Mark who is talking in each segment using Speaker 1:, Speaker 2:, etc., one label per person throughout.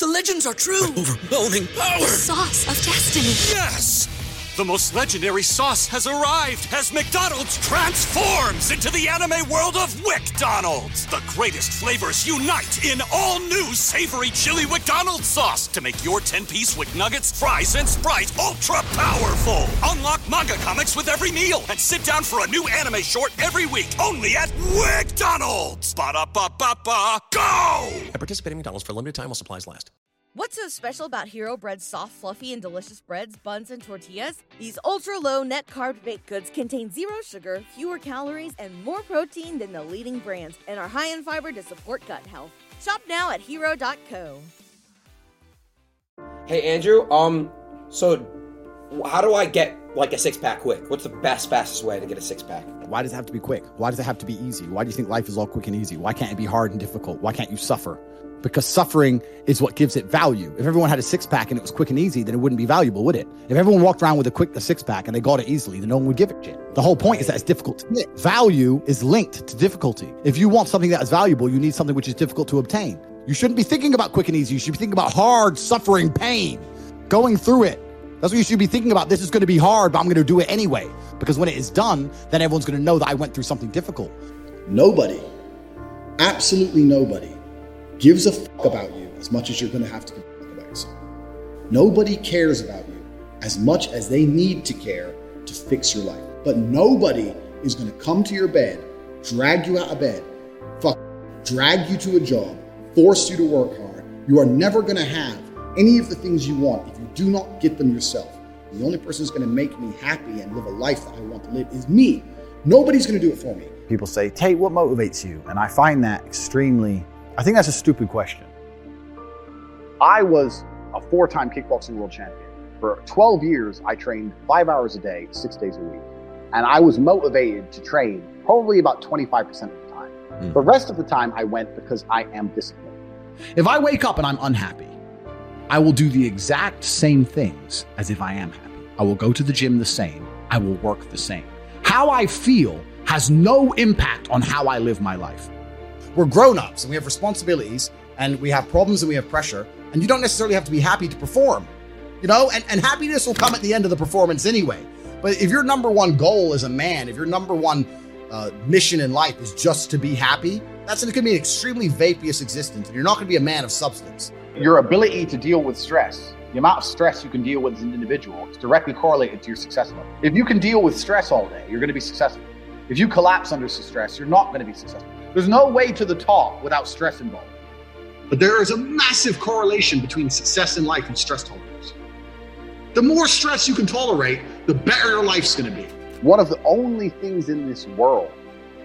Speaker 1: The legends are true.
Speaker 2: Overwhelming power!
Speaker 3: Sauce of destiny.
Speaker 2: Yes! The most legendary sauce has arrived as McDonald's transforms into the anime world of WcDonald's. The greatest flavors unite in all new savory chili McDonald's sauce to make your 10-piece WcNuggets, fries, and Sprite ultra powerful. Unlock manga comics with every meal and sit down for a new anime short every week only at McDonald's. Ba-da-ba-ba-ba, go!
Speaker 1: At participating McDonald's for a limited time while supplies last.
Speaker 4: What's so special about Hero Bread's soft, fluffy, and delicious breads, buns, and tortillas? These ultra low net carb baked goods contain zero sugar, fewer calories, and more protein than the leading brands, and are high in fiber to support gut health. Shop now at hero.co.
Speaker 5: Hey Andrew, um, so how do I get like a six pack quick? What's the best, fastest way to get a six pack?
Speaker 6: Why does it have to be quick? Why does it have to be easy? Why do you think life is all quick and easy? Why can't it be hard and difficult? Why can't you suffer? Because suffering is what gives it value. If everyone had a six pack and it was quick and easy, then it wouldn't be valuable, would it? If everyone walked around with a quick a six pack and they got it easily, then no one would give a shit. The whole point is that it's difficult to get. Value is linked to difficulty. If you want something that is valuable, you need something which is difficult to obtain. You shouldn't be thinking about quick and easy. You should be thinking about hard, suffering, pain, going through it. That's what you should be thinking about. This is going to be hard, but I'm going to do it anyway. Because when it is done, then everyone's going to know that I went through something difficult.
Speaker 7: Nobody, absolutely nobody, gives a fuck about you as much as you're going to have to give a fuck about yourself. Nobody cares about you as much as they need to care to fix your life. But nobody is going to come to your bed, drag you out of bed, fuck, drag you to a job, force you to work hard. You are never going to have any of the things you want if you do not get them yourself. The only person who's going to make me happy and live a life that I want to live is me. Nobody's going to do it for me.
Speaker 8: People say, Tate, what motivates you? And I find that extremely, I think that's a stupid question. I was a four time kickboxing world champion. For 12 years, I trained five hours a day, six days a week. And I was motivated to train probably about 25% of the time.
Speaker 6: Mm.
Speaker 8: The rest of the time, I went because I am disciplined.
Speaker 6: If I wake up and I'm unhappy, I will do the exact same things as if I am happy. I will go to the gym the same. I will work the same. How I feel has no impact on how I live my life. We're grown ups and we have responsibilities and we have problems and we have pressure. And you don't necessarily have to be happy to perform, you know, and, and happiness will come at the end of the performance anyway. But if your number one goal as a man, if your number one uh, mission in life is just to be happy, that's going to be an extremely vaporous existence and you're not going to be a man of substance.
Speaker 8: Your ability to deal with stress, the amount of stress you can deal with as an individual, is directly correlated to your success level. If you can deal with stress all day, you're going to be successful. If you collapse under stress, you're not going to be successful. There's no way to the top without stress involved.
Speaker 7: But there is a massive correlation between success in life and stress tolerance. The more stress you can tolerate, the better your life's going to be.
Speaker 8: One of the only things in this world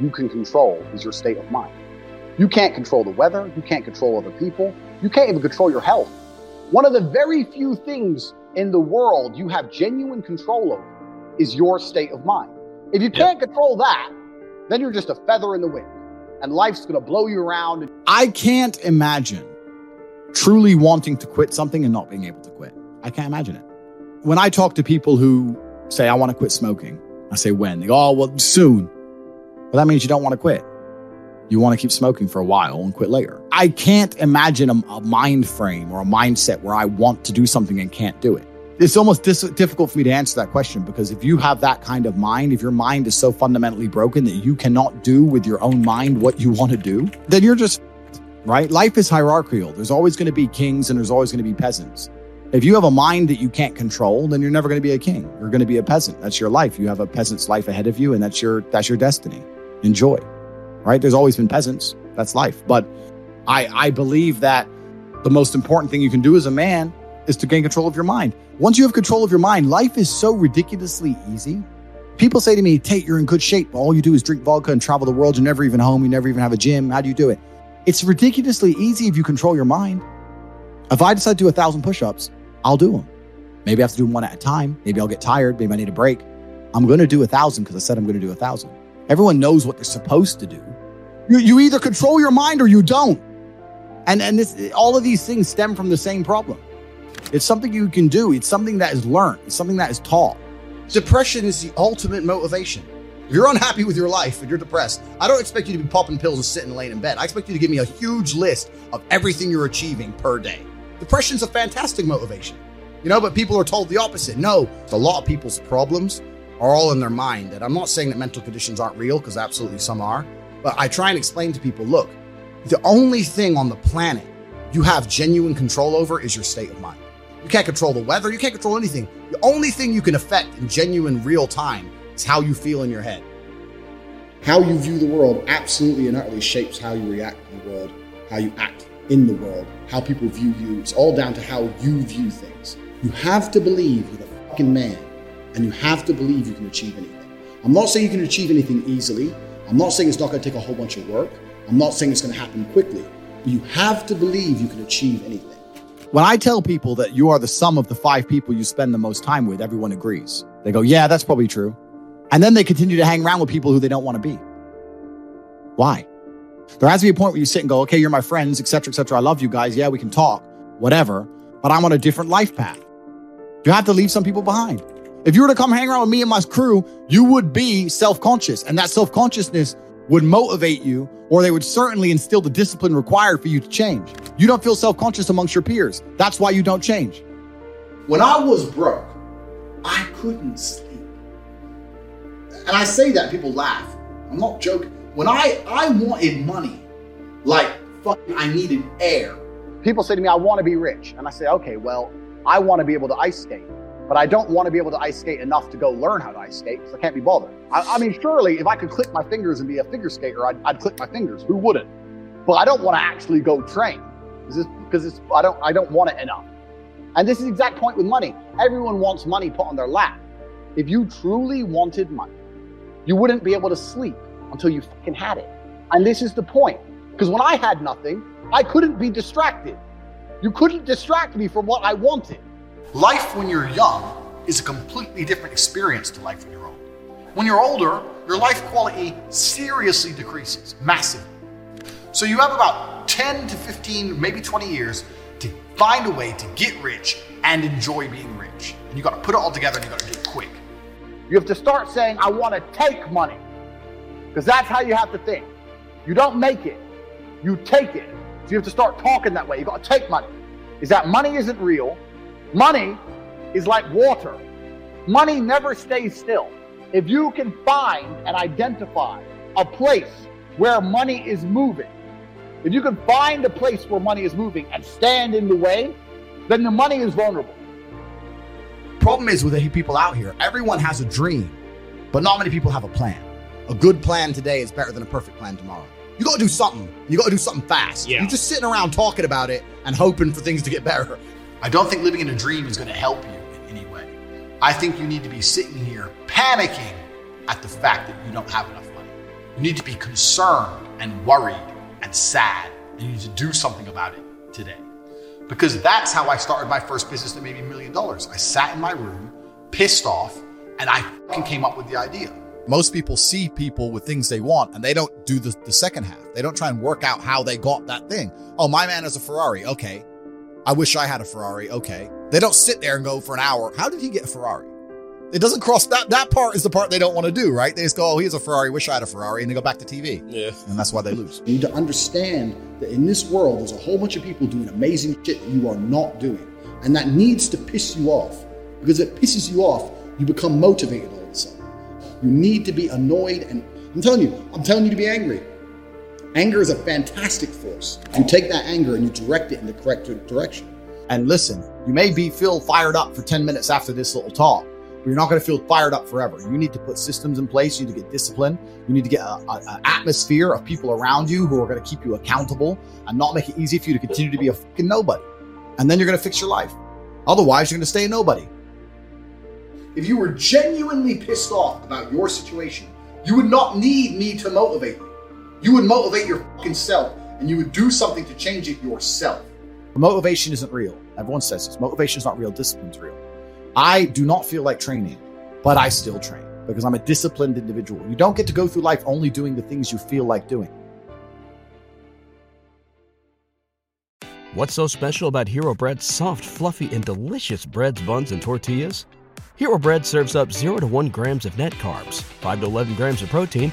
Speaker 8: you can control is your state of mind. You can't control the weather, you can't control other people, you can't even control your health. One of the very few things in the world you have genuine control over is your state of mind. If you can't control that, then you're just a feather in the wind and life's going to blow you around.
Speaker 6: I can't imagine truly wanting to quit something and not being able to quit. I can't imagine it. When I talk to people who say, I want to quit smoking, I say, when? They go, oh, well, soon. Well, that means you don't want to quit. You want to keep smoking for a while and quit later. I can't imagine a, a mind frame or a mindset where I want to do something and can't do it. It's almost dis- difficult for me to answer that question because if you have that kind of mind, if your mind is so fundamentally broken that you cannot do with your own mind what you want to do, then you're just right? Life is hierarchical. There's always going to be kings and there's always going to be peasants. If you have a mind that you can't control, then you're never going to be a king. You're going to be a peasant. That's your life. You have a peasant's life ahead of you and that's your that's your destiny. Enjoy. Right? There's always been peasants. That's life. But I I believe that the most important thing you can do as a man is to gain control of your mind. Once you have control of your mind, life is so ridiculously easy. People say to me, Tate, you're in good shape. All you do is drink vodka and travel the world. You're never even home. You never even have a gym. How do you do it? It's ridiculously easy if you control your mind. If I decide to do a thousand push ups, I'll do them. Maybe I have to do them one at a time. Maybe I'll get tired. Maybe I need a break. I'm going to do a thousand because I said I'm going to do a thousand. Everyone knows what they're supposed to do. You, you either control your mind or you don't. And, and this, all of these things stem from the same problem. It's something you can do. It's something that is learned. It's something that is taught. Depression is the ultimate motivation. If you're unhappy with your life and you're depressed, I don't expect you to be popping pills and sitting laying in bed. I expect you to give me a huge list of everything you're achieving per day. Depression's a fantastic motivation. You know, but people are told the opposite. No, a lot of people's problems are all in their mind. And I'm not saying that mental conditions aren't real, because absolutely some are. But I try and explain to people look, the only thing on the planet you have genuine control over is your state of mind. You can't control the weather, you can't control anything. The only thing you can affect in genuine real time is how you feel in your head.
Speaker 7: How you view the world absolutely and utterly shapes how you react to the world, how you act in the world, how people view you. It's all down to how you view things. You have to believe you're fucking man, and you have to believe you can achieve anything. I'm not saying you can achieve anything easily. I'm not saying it's not going to take a whole bunch of work. I'm not saying it's going to happen quickly. But you have to believe you can achieve anything.
Speaker 6: When I tell people that you are the sum of the five people you spend the most time with, everyone agrees. They go, Yeah, that's probably true. And then they continue to hang around with people who they don't want to be. Why? There has to be a point where you sit and go, okay, you're my friends, etc., etc. I love you guys. Yeah, we can talk, whatever. But I'm on a different life path. You have to leave some people behind. If you were to come hang around with me and my crew, you would be self conscious. And that self consciousness would motivate you, or they would certainly instill the discipline required for you to change. You don't feel self conscious amongst your peers. That's why you don't change.
Speaker 7: When I was broke, I couldn't sleep. And I say that, people laugh. I'm not joking. When I, I wanted money, like fucking I needed air.
Speaker 8: People say to me, I want to be rich. And I say, okay, well, I want to be able to ice skate, but I don't want to be able to ice skate enough to go learn how to ice skate because I can't be bothered. I, I, mean, surely if I could click my fingers and be a figure skater, I'd, I'd click my fingers. Who wouldn't? But I don't want to actually go train because it's, I don't, I don't want it enough. And this is the exact point with money. Everyone wants money put on their lap. If you truly wanted money, you wouldn't be able to sleep until you fucking had it. And this is the point. Because when I had nothing, I couldn't be distracted. You couldn't distract me from what I wanted.
Speaker 7: Life when you're young is a completely different experience to life when you're old. When you're older, your life quality seriously decreases massively. So you have about 10 to 15, maybe 20 years to find a way to get rich and enjoy being rich. And you got to put it all together and you got to do it quick.
Speaker 8: You have to start saying, I want to take money. Because that's how you have to think. You don't make it, you take it. So you have to start talking that way. You got to take money. Is that money isn't real? Money is like water. Money never stays still. If you can find and identify a place where money is moving, if you can find a place where money is moving and stand in the way, then the money is vulnerable.
Speaker 6: Problem is with the people out here, everyone has a dream, but not many people have a plan. A good plan today is better than a perfect plan tomorrow. You got to do something. You got to do something fast.
Speaker 5: Yeah.
Speaker 6: You're just sitting around talking about it and hoping for things to get better.
Speaker 7: I don't think living in a dream is going to help you in any way. I think you need to be sitting here panicking at the fact that you don't have enough money. You need to be concerned and worried and sad, and you need to do something about it today. Because that's how I started my first business that made me a million dollars. I sat in my room, pissed off, and I fucking came up with the idea.
Speaker 6: Most people see people with things they want and they don't do the, the second half. They don't try and work out how they got that thing. Oh, my man has a Ferrari. Okay. I wish I had a Ferrari. Okay. They don't sit there and go for an hour. How did he get a Ferrari? It doesn't cross that. That part is the part they don't want to do, right? They just go, oh, he has a Ferrari. Wish I had a Ferrari. And they go back to TV.
Speaker 5: Yeah.
Speaker 6: And that's why they lose.
Speaker 7: You need to understand that in this world, there's a whole bunch of people doing amazing shit that you are not doing. And that needs to piss you off. Because if it pisses you off, you become motivated all of a sudden. You need to be annoyed. And I'm telling you, I'm telling you to be angry. Anger is a fantastic force. You take that anger and you direct it in the correct direction.
Speaker 6: And listen, you may be feel fired up for 10 minutes after this little talk, but you're not going to feel fired up forever. You need to put systems in place. You need to get discipline. You need to get an atmosphere of people around you who are going to keep you accountable and not make it easy for you to continue to be a fucking nobody. And then you're going to fix your life. Otherwise, you're going to stay a nobody.
Speaker 7: If you were genuinely pissed off about your situation, you would not need me to motivate you. You would motivate your fucking self and you would do something to change it yourself.
Speaker 6: Motivation isn't real. Everyone says this. Motivation is not real. Discipline's real. I do not feel like training, but I still train because I'm a disciplined individual. You don't get to go through life only doing the things you feel like doing.
Speaker 3: What's so special about Hero Bread's soft, fluffy, and delicious breads, buns, and tortillas? Hero Bread serves up 0 to 1 grams of net carbs, 5 to 11 grams of protein,